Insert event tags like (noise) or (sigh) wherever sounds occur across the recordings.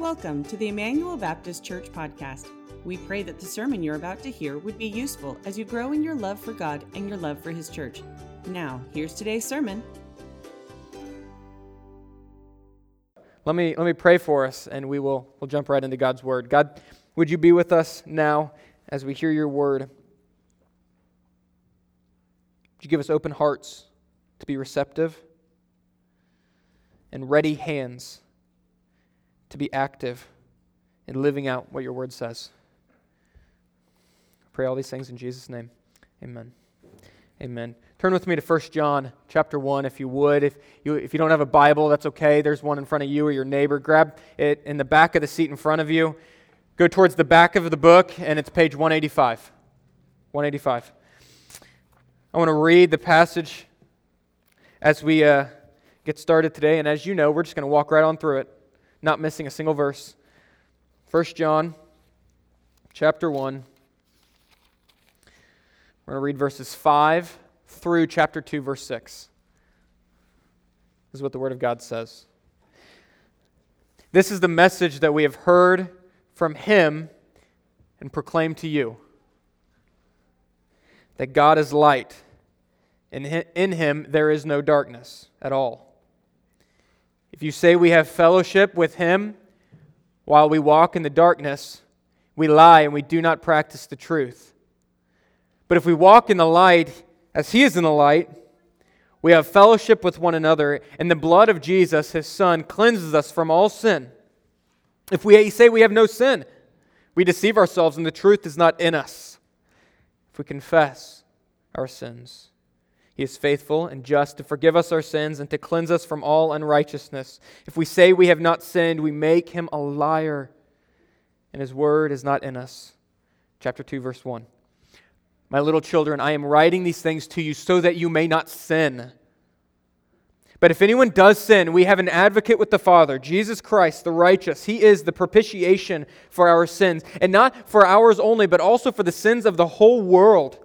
Welcome to the Immanuel Baptist Church podcast. We pray that the sermon you're about to hear would be useful as you grow in your love for God and your love for His church. Now, here's today's sermon. Let me, let me pray for us and we will we'll jump right into God's word. God, would you be with us now as we hear your word? Would you give us open hearts to be receptive and ready hands to be active in living out what your word says? I pray all these things in Jesus' name. Amen. Amen. Turn with me to 1 John chapter 1 if you would. If you, if you don't have a Bible, that's okay. There's one in front of you or your neighbor. Grab it in the back of the seat in front of you. Go towards the back of the book, and it's page 185. 185. I want to read the passage as we uh, get started today. And as you know, we're just going to walk right on through it, not missing a single verse. 1 John chapter 1. We're going to read verses 5 through chapter 2, verse 6. This is what the Word of God says. This is the message that we have heard from Him and proclaimed to you that God is light, and in Him there is no darkness at all. If you say we have fellowship with Him while we walk in the darkness, we lie and we do not practice the truth. But if we walk in the light, as he is in the light, we have fellowship with one another, and the blood of Jesus, his Son, cleanses us from all sin. If we say we have no sin, we deceive ourselves, and the truth is not in us. If we confess our sins, he is faithful and just to forgive us our sins and to cleanse us from all unrighteousness. If we say we have not sinned, we make him a liar, and his word is not in us. Chapter 2, verse 1. My little children, I am writing these things to you so that you may not sin. But if anyone does sin, we have an advocate with the Father, Jesus Christ, the righteous. He is the propitiation for our sins, and not for ours only, but also for the sins of the whole world.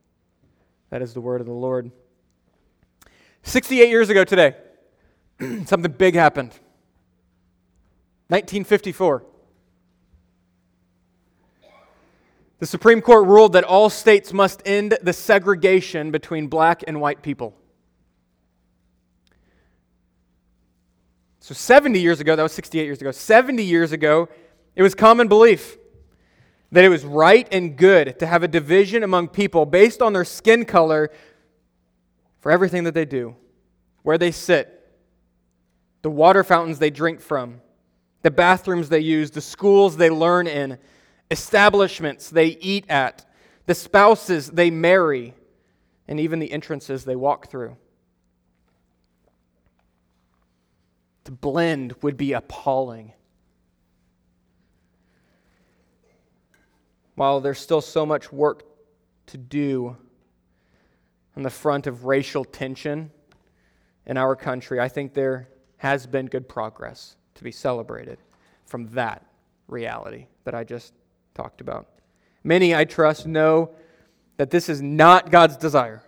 That is the word of the Lord. 68 years ago today, (clears throat) something big happened. 1954. The Supreme Court ruled that all states must end the segregation between black and white people. So, 70 years ago, that was 68 years ago, 70 years ago, it was common belief that it was right and good to have a division among people based on their skin color for everything that they do, where they sit, the water fountains they drink from, the bathrooms they use, the schools they learn in, establishments they eat at, the spouses they marry, and even the entrances they walk through. To blend would be appalling. While there's still so much work to do on the front of racial tension in our country, I think there has been good progress to be celebrated from that reality that I just talked about. Many, I trust, know that this is not God's desire.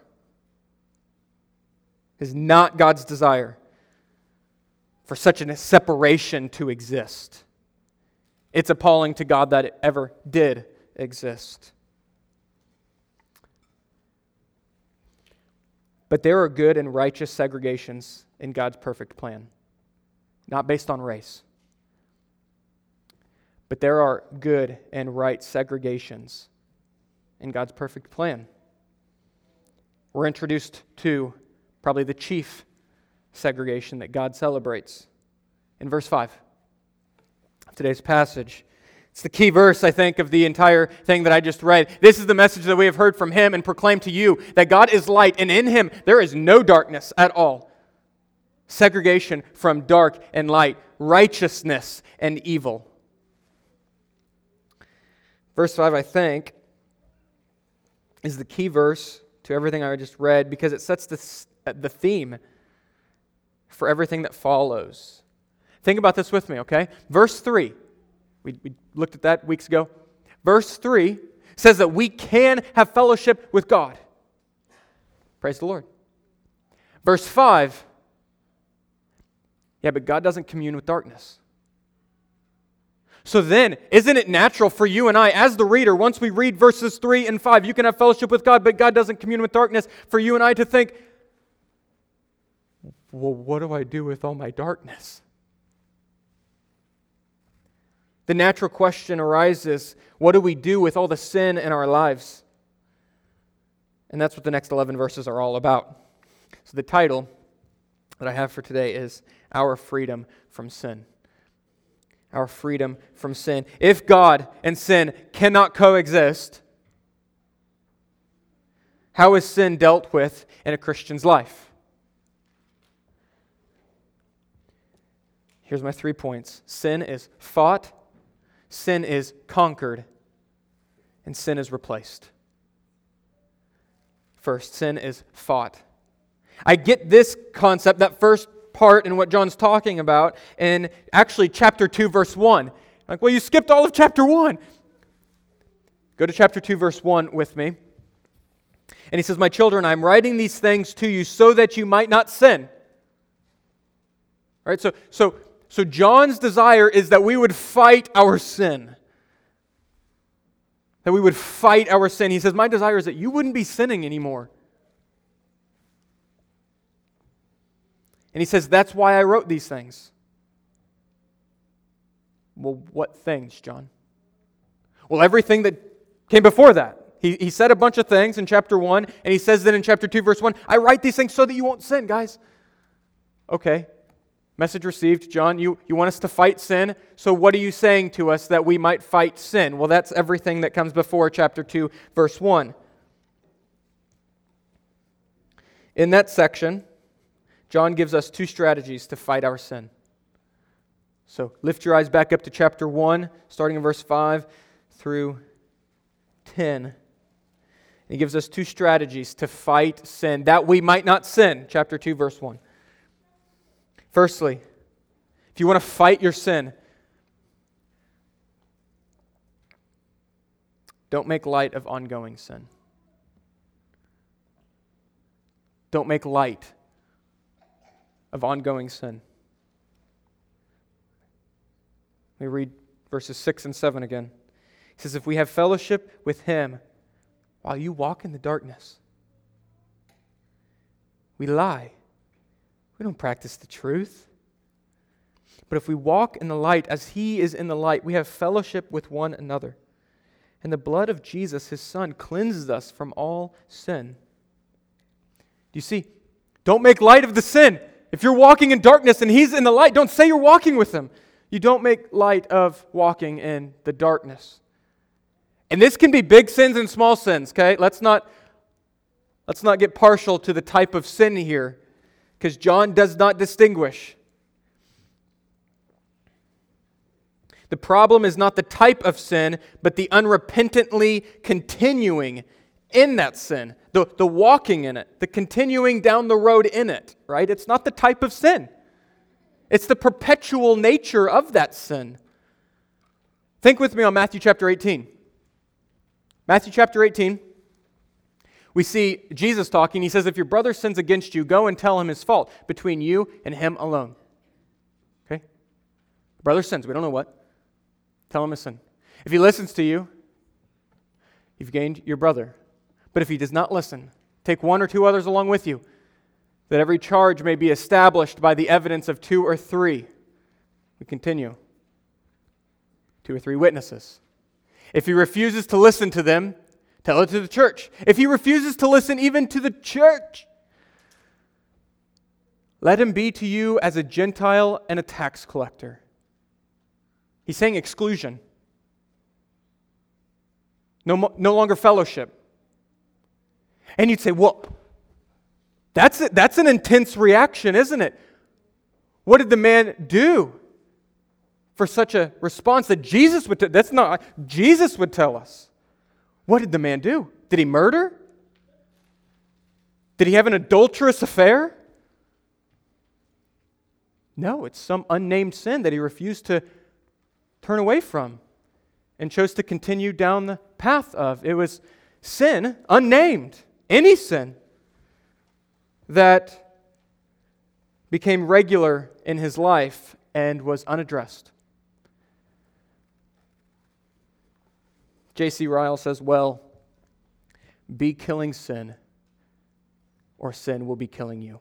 Is not God's desire for such a separation to exist. It's appalling to God that it ever did exist. But there are good and righteous segregations in God's perfect plan, not based on race. But there are good and right segregations in God's perfect plan. We're introduced to probably the chief segregation that God celebrates in verse 5 of today's passage. It's the key verse, I think, of the entire thing that I just read. This is the message that we have heard from him and proclaimed to you that God is light, and in him there is no darkness at all. Segregation from dark and light, righteousness and evil. Verse 5, I think, is the key verse to everything I just read because it sets the, the theme for everything that follows. Think about this with me, okay? Verse 3, we, we looked at that weeks ago. Verse 3 says that we can have fellowship with God. Praise the Lord. Verse 5, yeah, but God doesn't commune with darkness. So then, isn't it natural for you and I, as the reader, once we read verses 3 and 5, you can have fellowship with God, but God doesn't commune with darkness, for you and I to think, well, what do I do with all my darkness? The natural question arises what do we do with all the sin in our lives? And that's what the next 11 verses are all about. So, the title that I have for today is Our Freedom from Sin. Our freedom from sin. If God and sin cannot coexist, how is sin dealt with in a Christian's life? Here's my three points sin is fought, sin is conquered, and sin is replaced. First, sin is fought. I get this concept, that first part in what John's talking about, in actually chapter 2, verse 1. Like, well, you skipped all of chapter 1. Go to chapter 2, verse 1 with me. And he says, My children, I'm writing these things to you so that you might not sin. All right, so, so, so John's desire is that we would fight our sin. That we would fight our sin. He says, My desire is that you wouldn't be sinning anymore. And he says, That's why I wrote these things. Well, what things, John? Well, everything that came before that. He, he said a bunch of things in chapter 1, and he says then in chapter 2, verse 1 I write these things so that you won't sin, guys. Okay. Message received. John, you, you want us to fight sin? So, what are you saying to us that we might fight sin? Well, that's everything that comes before chapter 2, verse 1. In that section, John gives us two strategies to fight our sin. So lift your eyes back up to chapter 1, starting in verse 5 through 10. He gives us two strategies to fight sin, that we might not sin. Chapter 2, verse 1. Firstly, if you want to fight your sin, don't make light of ongoing sin. Don't make light of ongoing sin. Me read verses 6 and 7 again. He says, If we have fellowship with him while you walk in the darkness, we lie. We don't practice the truth. But if we walk in the light as he is in the light, we have fellowship with one another. And the blood of Jesus, his son, cleanses us from all sin. Do you see? Don't make light of the sin. If you're walking in darkness and he's in the light, don't say you're walking with him. You don't make light of walking in the darkness. And this can be big sins and small sins, okay? Let's not let's not get partial to the type of sin here because John does not distinguish. The problem is not the type of sin, but the unrepentantly continuing in that sin, the, the walking in it, the continuing down the road in it, right? It's not the type of sin, it's the perpetual nature of that sin. Think with me on Matthew chapter 18. Matthew chapter 18, we see Jesus talking. He says, If your brother sins against you, go and tell him his fault between you and him alone. Okay? Brother sins, we don't know what. Tell him his sin. If he listens to you, you've gained your brother. But if he does not listen, take one or two others along with you, that every charge may be established by the evidence of two or three. We continue. Two or three witnesses. If he refuses to listen to them, tell it to the church. If he refuses to listen even to the church, let him be to you as a Gentile and a tax collector. He's saying exclusion. No, no longer fellowship. And you'd say, well, that's, a, that's an intense reaction, isn't it? What did the man do? for such a response that Jesus would. That's not Jesus would tell us. What did the man do? Did he murder? Did he have an adulterous affair? No, it's some unnamed sin that he refused to turn away from and chose to continue down the path of. It was sin, unnamed, any sin, that became regular in his life and was unaddressed. J.C. Ryle says, Well, be killing sin, or sin will be killing you.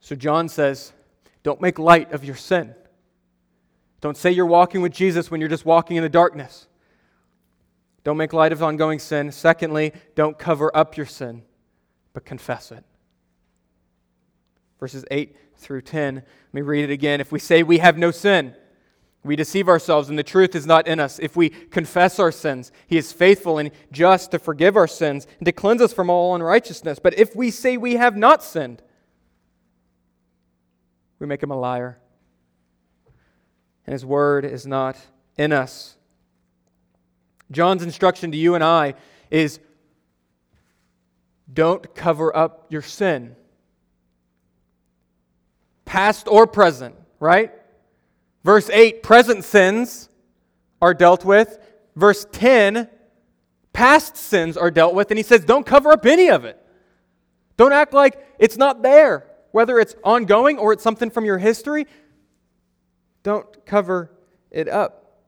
So John says, Don't make light of your sin. Don't say you're walking with Jesus when you're just walking in the darkness. Don't make light of ongoing sin. Secondly, don't cover up your sin, but confess it. Verses 8 through 10. Let me read it again. If we say we have no sin, we deceive ourselves and the truth is not in us. If we confess our sins, He is faithful and just to forgive our sins and to cleanse us from all unrighteousness. But if we say we have not sinned, we make Him a liar and His word is not in us. John's instruction to you and I is don't cover up your sin, past or present, right? Verse 8, present sins are dealt with. Verse 10, past sins are dealt with. And he says, don't cover up any of it. Don't act like it's not there, whether it's ongoing or it's something from your history. Don't cover it up.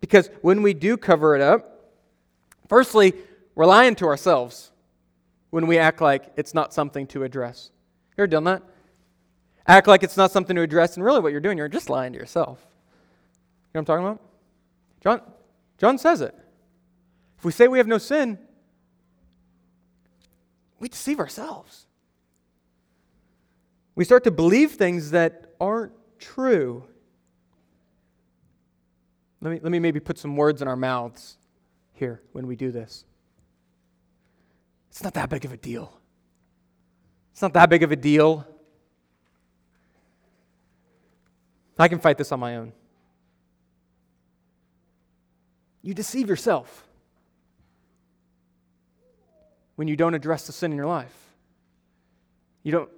Because when we do cover it up, firstly, we're lying to ourselves when we act like it's not something to address. You ever done that? Act like it's not something to address, and really what you're doing, you're just lying to yourself. You know what I'm talking about? John, John says it. If we say we have no sin, we deceive ourselves. We start to believe things that aren't true. Let me, let me maybe put some words in our mouths here when we do this. It's not that big of a deal. It's not that big of a deal. I can fight this on my own. You deceive yourself when you don't address the sin in your life. You don't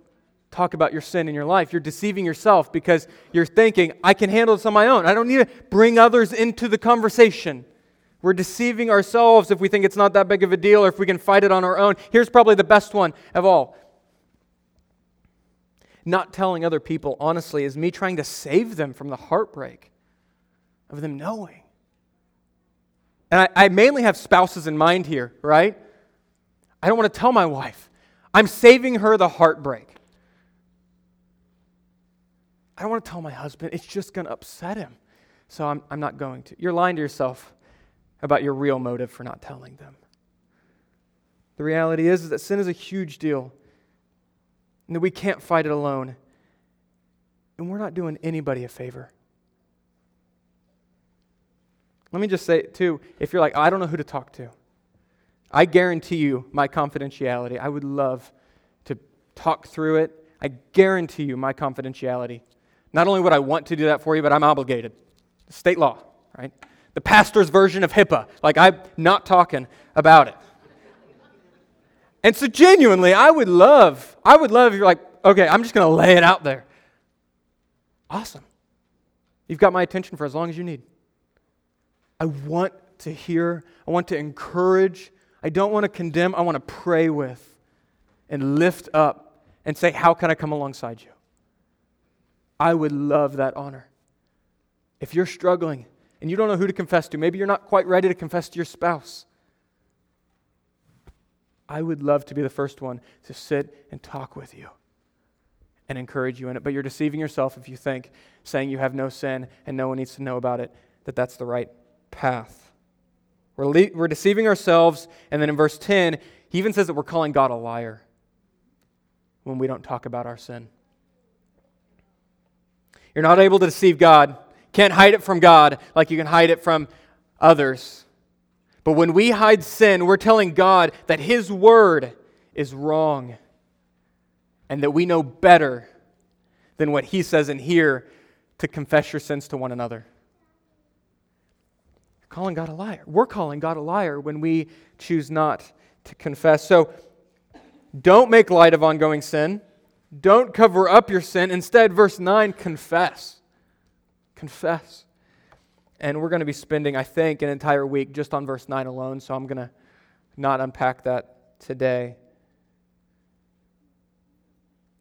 talk about your sin in your life. You're deceiving yourself because you're thinking, I can handle this on my own. I don't need to bring others into the conversation. We're deceiving ourselves if we think it's not that big of a deal or if we can fight it on our own. Here's probably the best one of all not telling other people, honestly, is me trying to save them from the heartbreak of them knowing. And I, I mainly have spouses in mind here, right? I don't want to tell my wife. I'm saving her the heartbreak. I don't want to tell my husband. It's just going to upset him. So I'm, I'm not going to. You're lying to yourself about your real motive for not telling them. The reality is, is that sin is a huge deal and that we can't fight it alone. And we're not doing anybody a favor. Let me just say, too, if you're like, I don't know who to talk to, I guarantee you my confidentiality. I would love to talk through it. I guarantee you my confidentiality. Not only would I want to do that for you, but I'm obligated. State law, right? The pastor's version of HIPAA. Like, I'm not talking about it. And so, genuinely, I would love, I would love if you're like, okay, I'm just going to lay it out there. Awesome. You've got my attention for as long as you need. I want to hear, I want to encourage, I don't want to condemn, I want to pray with and lift up and say, How can I come alongside you? I would love that honor. If you're struggling and you don't know who to confess to, maybe you're not quite ready to confess to your spouse. I would love to be the first one to sit and talk with you and encourage you in it. But you're deceiving yourself if you think saying you have no sin and no one needs to know about it, that that's the right path. We're, le- we're deceiving ourselves. And then in verse 10, he even says that we're calling God a liar when we don't talk about our sin. You're not able to deceive God. Can't hide it from God like you can hide it from others. But when we hide sin, we're telling God that His word is wrong and that we know better than what He says in here to confess your sins to one another. Calling God a liar. We're calling God a liar when we choose not to confess. So don't make light of ongoing sin. Don't cover up your sin. Instead, verse 9, confess. Confess. And we're going to be spending, I think, an entire week just on verse 9 alone, so I'm going to not unpack that today.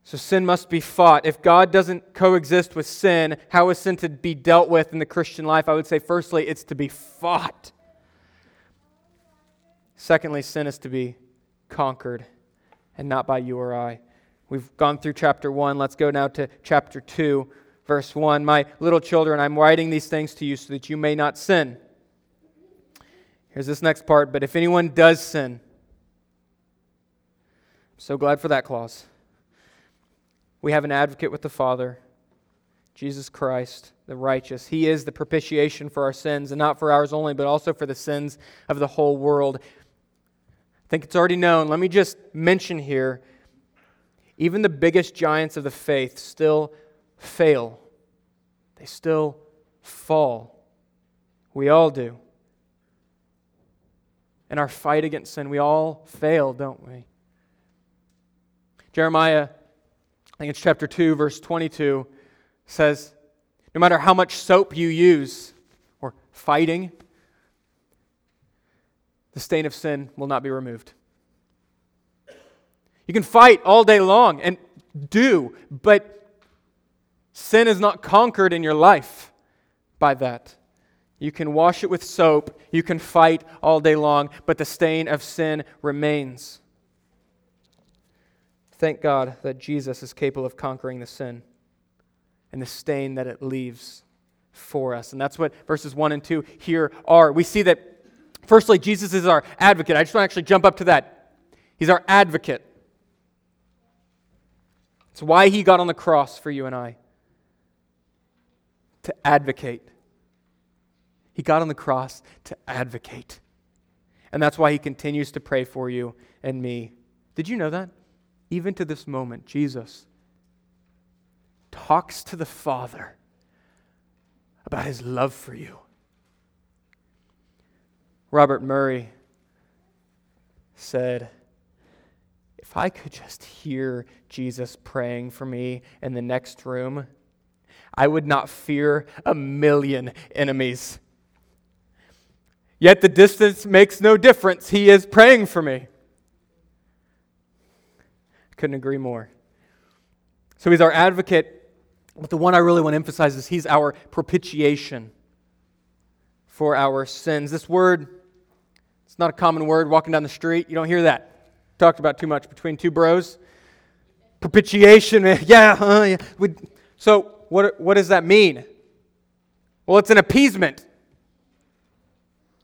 So sin must be fought. If God doesn't coexist with sin, how is sin to be dealt with in the Christian life? I would say, firstly, it's to be fought. Secondly, sin is to be conquered, and not by you or I. We've gone through chapter 1. Let's go now to chapter 2, verse 1. My little children, I'm writing these things to you so that you may not sin. Here's this next part. But if anyone does sin, I'm so glad for that clause. We have an advocate with the Father, Jesus Christ, the righteous. He is the propitiation for our sins, and not for ours only, but also for the sins of the whole world. I think it's already known. Let me just mention here even the biggest giants of the faith still fail, they still fall. We all do. In our fight against sin, we all fail, don't we? Jeremiah I think it's chapter 2, verse 22, says, No matter how much soap you use or fighting, the stain of sin will not be removed. You can fight all day long and do, but sin is not conquered in your life by that. You can wash it with soap, you can fight all day long, but the stain of sin remains. Thank God that Jesus is capable of conquering the sin and the stain that it leaves for us. And that's what verses 1 and 2 here are. We see that, firstly, Jesus is our advocate. I just want to actually jump up to that. He's our advocate. It's why he got on the cross for you and I to advocate. He got on the cross to advocate. And that's why he continues to pray for you and me. Did you know that? even to this moment, Jesus talks to the Father about his love for you. Robert Murray said, If I could just hear Jesus praying for me in the next room, I would not fear a million enemies. Yet the distance makes no difference. He is praying for me. Couldn't agree more. So he's our advocate, but the one I really want to emphasize is he's our propitiation for our sins. This word, it's not a common word walking down the street. You don't hear that talked about too much between two bros. Propitiation, (laughs) yeah, uh, yeah. So what, what does that mean? Well, it's an appeasement.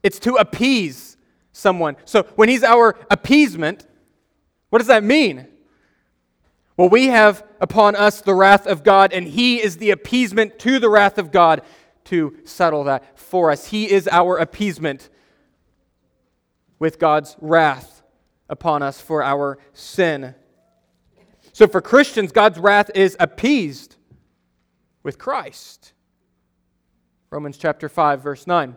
It's to appease someone. So when he's our appeasement, what does that mean? Well, we have upon us the wrath of God, and He is the appeasement to the wrath of God to settle that for us. He is our appeasement with God's wrath upon us for our sin. So, for Christians, God's wrath is appeased with Christ. Romans chapter 5, verse 9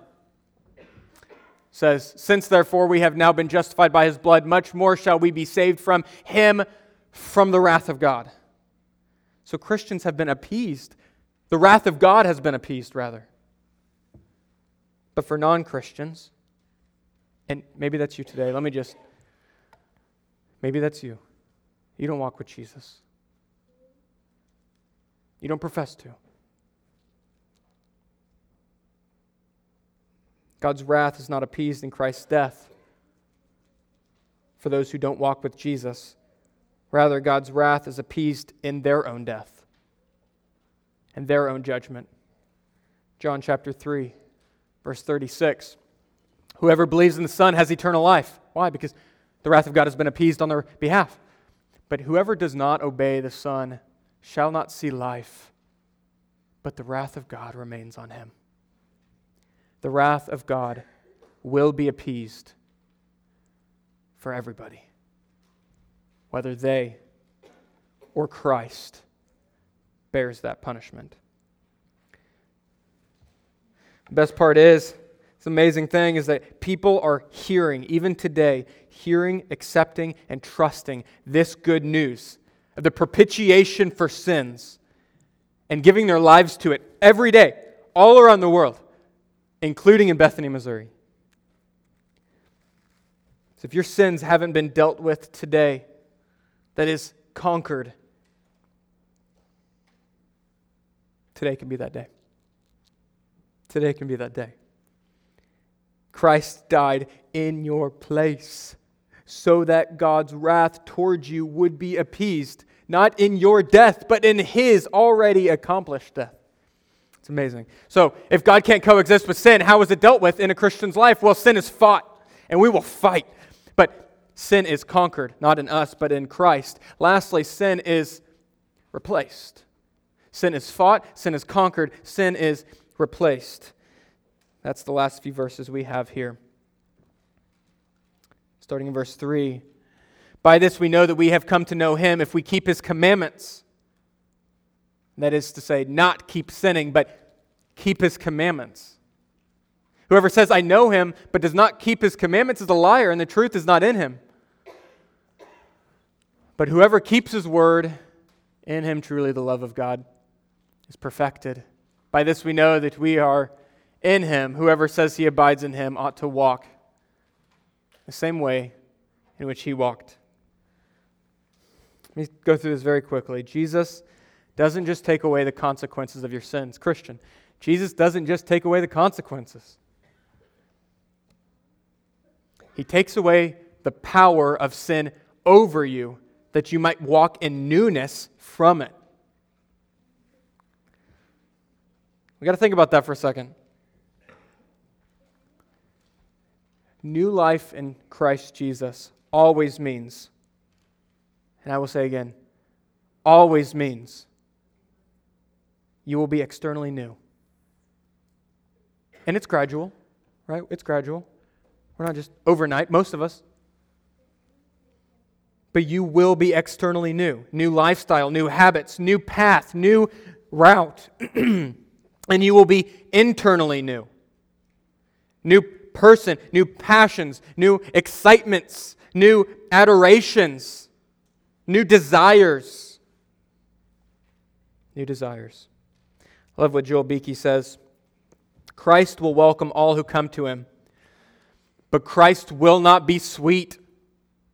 says, Since therefore we have now been justified by his blood, much more shall we be saved from him from the wrath of God. So Christians have been appeased. The wrath of God has been appeased, rather. But for non Christians, and maybe that's you today, let me just, maybe that's you. You don't walk with Jesus, you don't profess to. God's wrath is not appeased in Christ's death for those who don't walk with Jesus. Rather, God's wrath is appeased in their own death and their own judgment. John chapter 3, verse 36. Whoever believes in the Son has eternal life. Why? Because the wrath of God has been appeased on their behalf. But whoever does not obey the Son shall not see life, but the wrath of God remains on him. The wrath of God will be appeased for everybody whether they or Christ bears that punishment. The best part is, this amazing thing is that people are hearing, even today, hearing, accepting, and trusting this good news of the propitiation for sins and giving their lives to it every day, all around the world, including in Bethany, Missouri. So if your sins haven't been dealt with today, that is conquered, today can be that day. Today can be that day. Christ died in your place so that God's wrath towards you would be appeased, not in your death, but in his already accomplished death. It's amazing. So, if God can't coexist with sin, how is it dealt with in a Christian's life? Well, sin is fought, and we will fight. But sin is conquered, not in us, but in Christ. Lastly, sin is replaced. Sin is fought, sin is conquered, sin is replaced. That's the last few verses we have here. Starting in verse 3. By this we know that we have come to know him if we keep his commandments. That is to say, not keep sinning, but keep his commandments. Whoever says, I know him, but does not keep his commandments is a liar, and the truth is not in him. But whoever keeps his word, in him truly the love of God is perfected. By this we know that we are in him. Whoever says he abides in him ought to walk the same way in which he walked. Let me go through this very quickly. Jesus doesn't just take away the consequences of your sins. Christian, Jesus doesn't just take away the consequences. He takes away the power of sin over you that you might walk in newness from it. We got to think about that for a second. New life in Christ Jesus always means, and I will say again, always means you will be externally new. And it's gradual, right? It's gradual. We're not just overnight, most of us. But you will be externally new. New lifestyle, new habits, new path, new route. (clears throat) and you will be internally new. New person, new passions, new excitements, new adorations, new desires. New desires. I love what Joel Beeke says. Christ will welcome all who come to him but Christ will not be sweet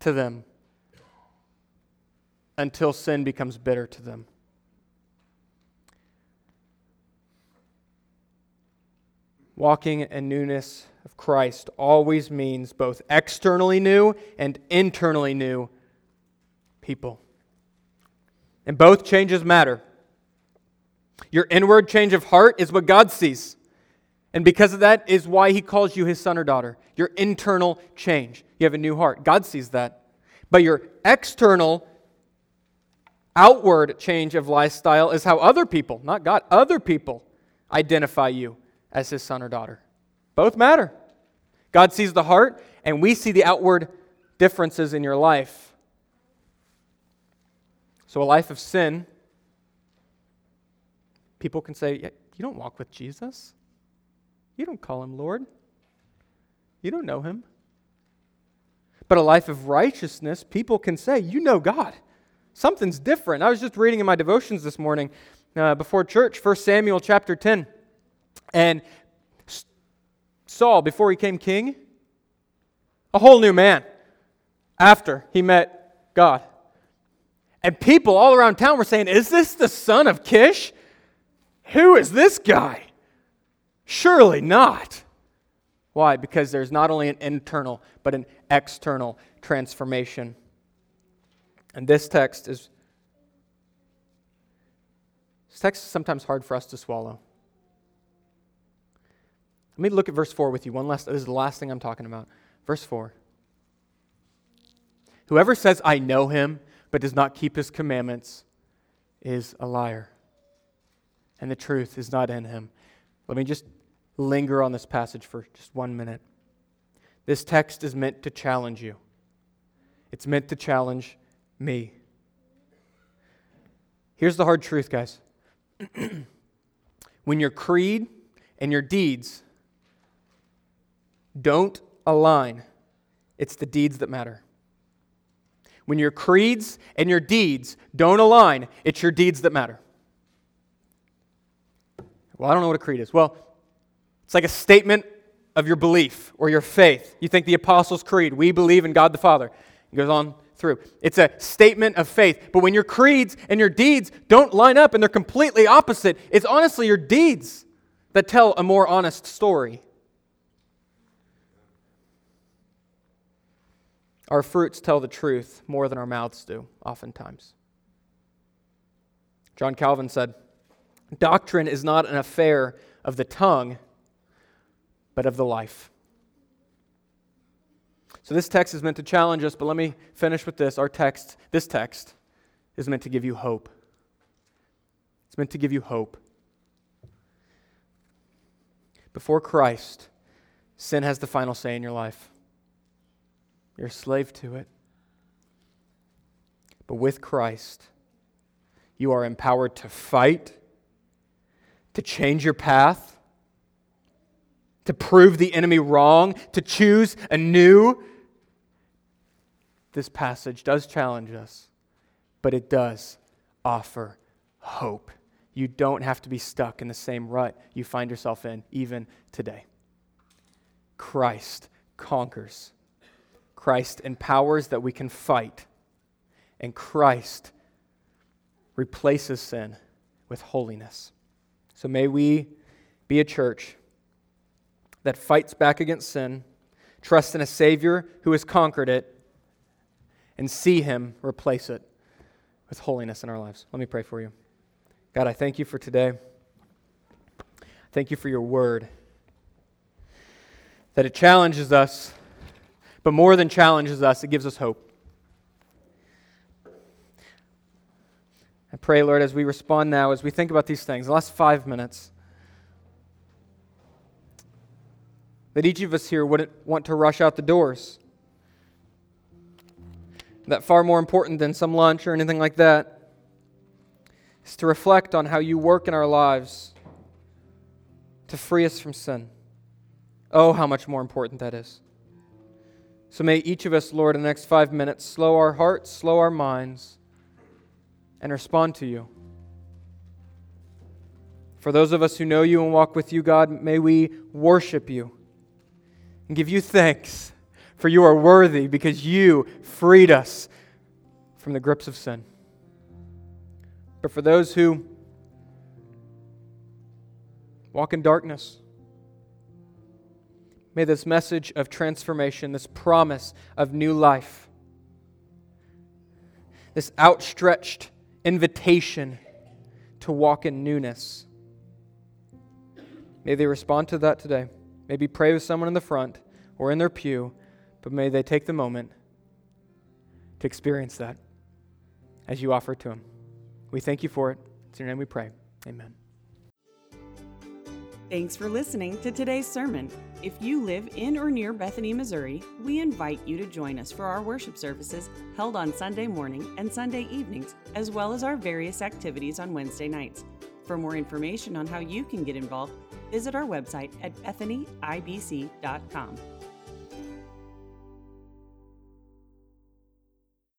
to them until sin becomes bitter to them. Walking in newness of Christ always means both externally new and internally new people. And both changes matter. Your inward change of heart is what God sees. And because of that is why he calls you his son or daughter. Your internal change. You have a new heart. God sees that. But your external, outward change of lifestyle is how other people, not God, other people identify you as his son or daughter. Both matter. God sees the heart, and we see the outward differences in your life. So, a life of sin, people can say, You don't walk with Jesus. You don't call him Lord. You don't know him. But a life of righteousness, people can say, You know God. Something's different. I was just reading in my devotions this morning uh, before church, 1 Samuel chapter 10. And Saul, before he came king, a whole new man after he met God. And people all around town were saying, Is this the son of Kish? Who is this guy? Surely not. Why? Because there's not only an internal, but an external transformation. And this text is this text is sometimes hard for us to swallow. Let me look at verse 4 with you. One last this is the last thing I'm talking about. Verse 4. Whoever says, I know him, but does not keep his commandments, is a liar. And the truth is not in him. Let me just linger on this passage for just one minute. This text is meant to challenge you, it's meant to challenge me. Here's the hard truth, guys. (clears throat) when your creed and your deeds don't align, it's the deeds that matter. When your creeds and your deeds don't align, it's your deeds that matter. Well, I don't know what a creed is. Well, it's like a statement of your belief or your faith. You think the Apostles' Creed, we believe in God the Father. It goes on through. It's a statement of faith. But when your creeds and your deeds don't line up and they're completely opposite, it's honestly your deeds that tell a more honest story. Our fruits tell the truth more than our mouths do, oftentimes. John Calvin said, Doctrine is not an affair of the tongue, but of the life. So this text is meant to challenge us, but let me finish with this. Our text, this text, is meant to give you hope. It's meant to give you hope. Before Christ, sin has the final say in your life. You're a slave to it. But with Christ, you are empowered to fight, to change your path, to prove the enemy wrong, to choose anew. This passage does challenge us, but it does offer hope. You don't have to be stuck in the same rut you find yourself in even today. Christ conquers. Christ empowers that we can fight. And Christ replaces sin with holiness. So may we be a church that fights back against sin, trust in a Savior who has conquered it, and see Him replace it with holiness in our lives. Let me pray for you. God, I thank you for today. Thank you for your word. That it challenges us, but more than challenges us, it gives us hope. I pray, Lord, as we respond now, as we think about these things, the last five minutes, that each of us here wouldn't want to rush out the doors. That far more important than some lunch or anything like that is to reflect on how you work in our lives to free us from sin. Oh, how much more important that is. So may each of us, Lord, in the next five minutes, slow our hearts, slow our minds, and respond to you. For those of us who know you and walk with you, God, may we worship you and give you thanks, for you are worthy because you freed us from the grips of sin. But for those who walk in darkness, may this message of transformation, this promise of new life, this outstretched invitation to walk in newness, may they respond to that today. Maybe pray with someone in the front or in their pew, but may they take the moment to experience that as you offer it to them. We thank you for it. It's in your name we pray. Amen. Thanks for listening to today's sermon. If you live in or near Bethany, Missouri, we invite you to join us for our worship services held on Sunday morning and Sunday evenings, as well as our various activities on Wednesday nights. For more information on how you can get involved, visit our website at bethanyibc.com.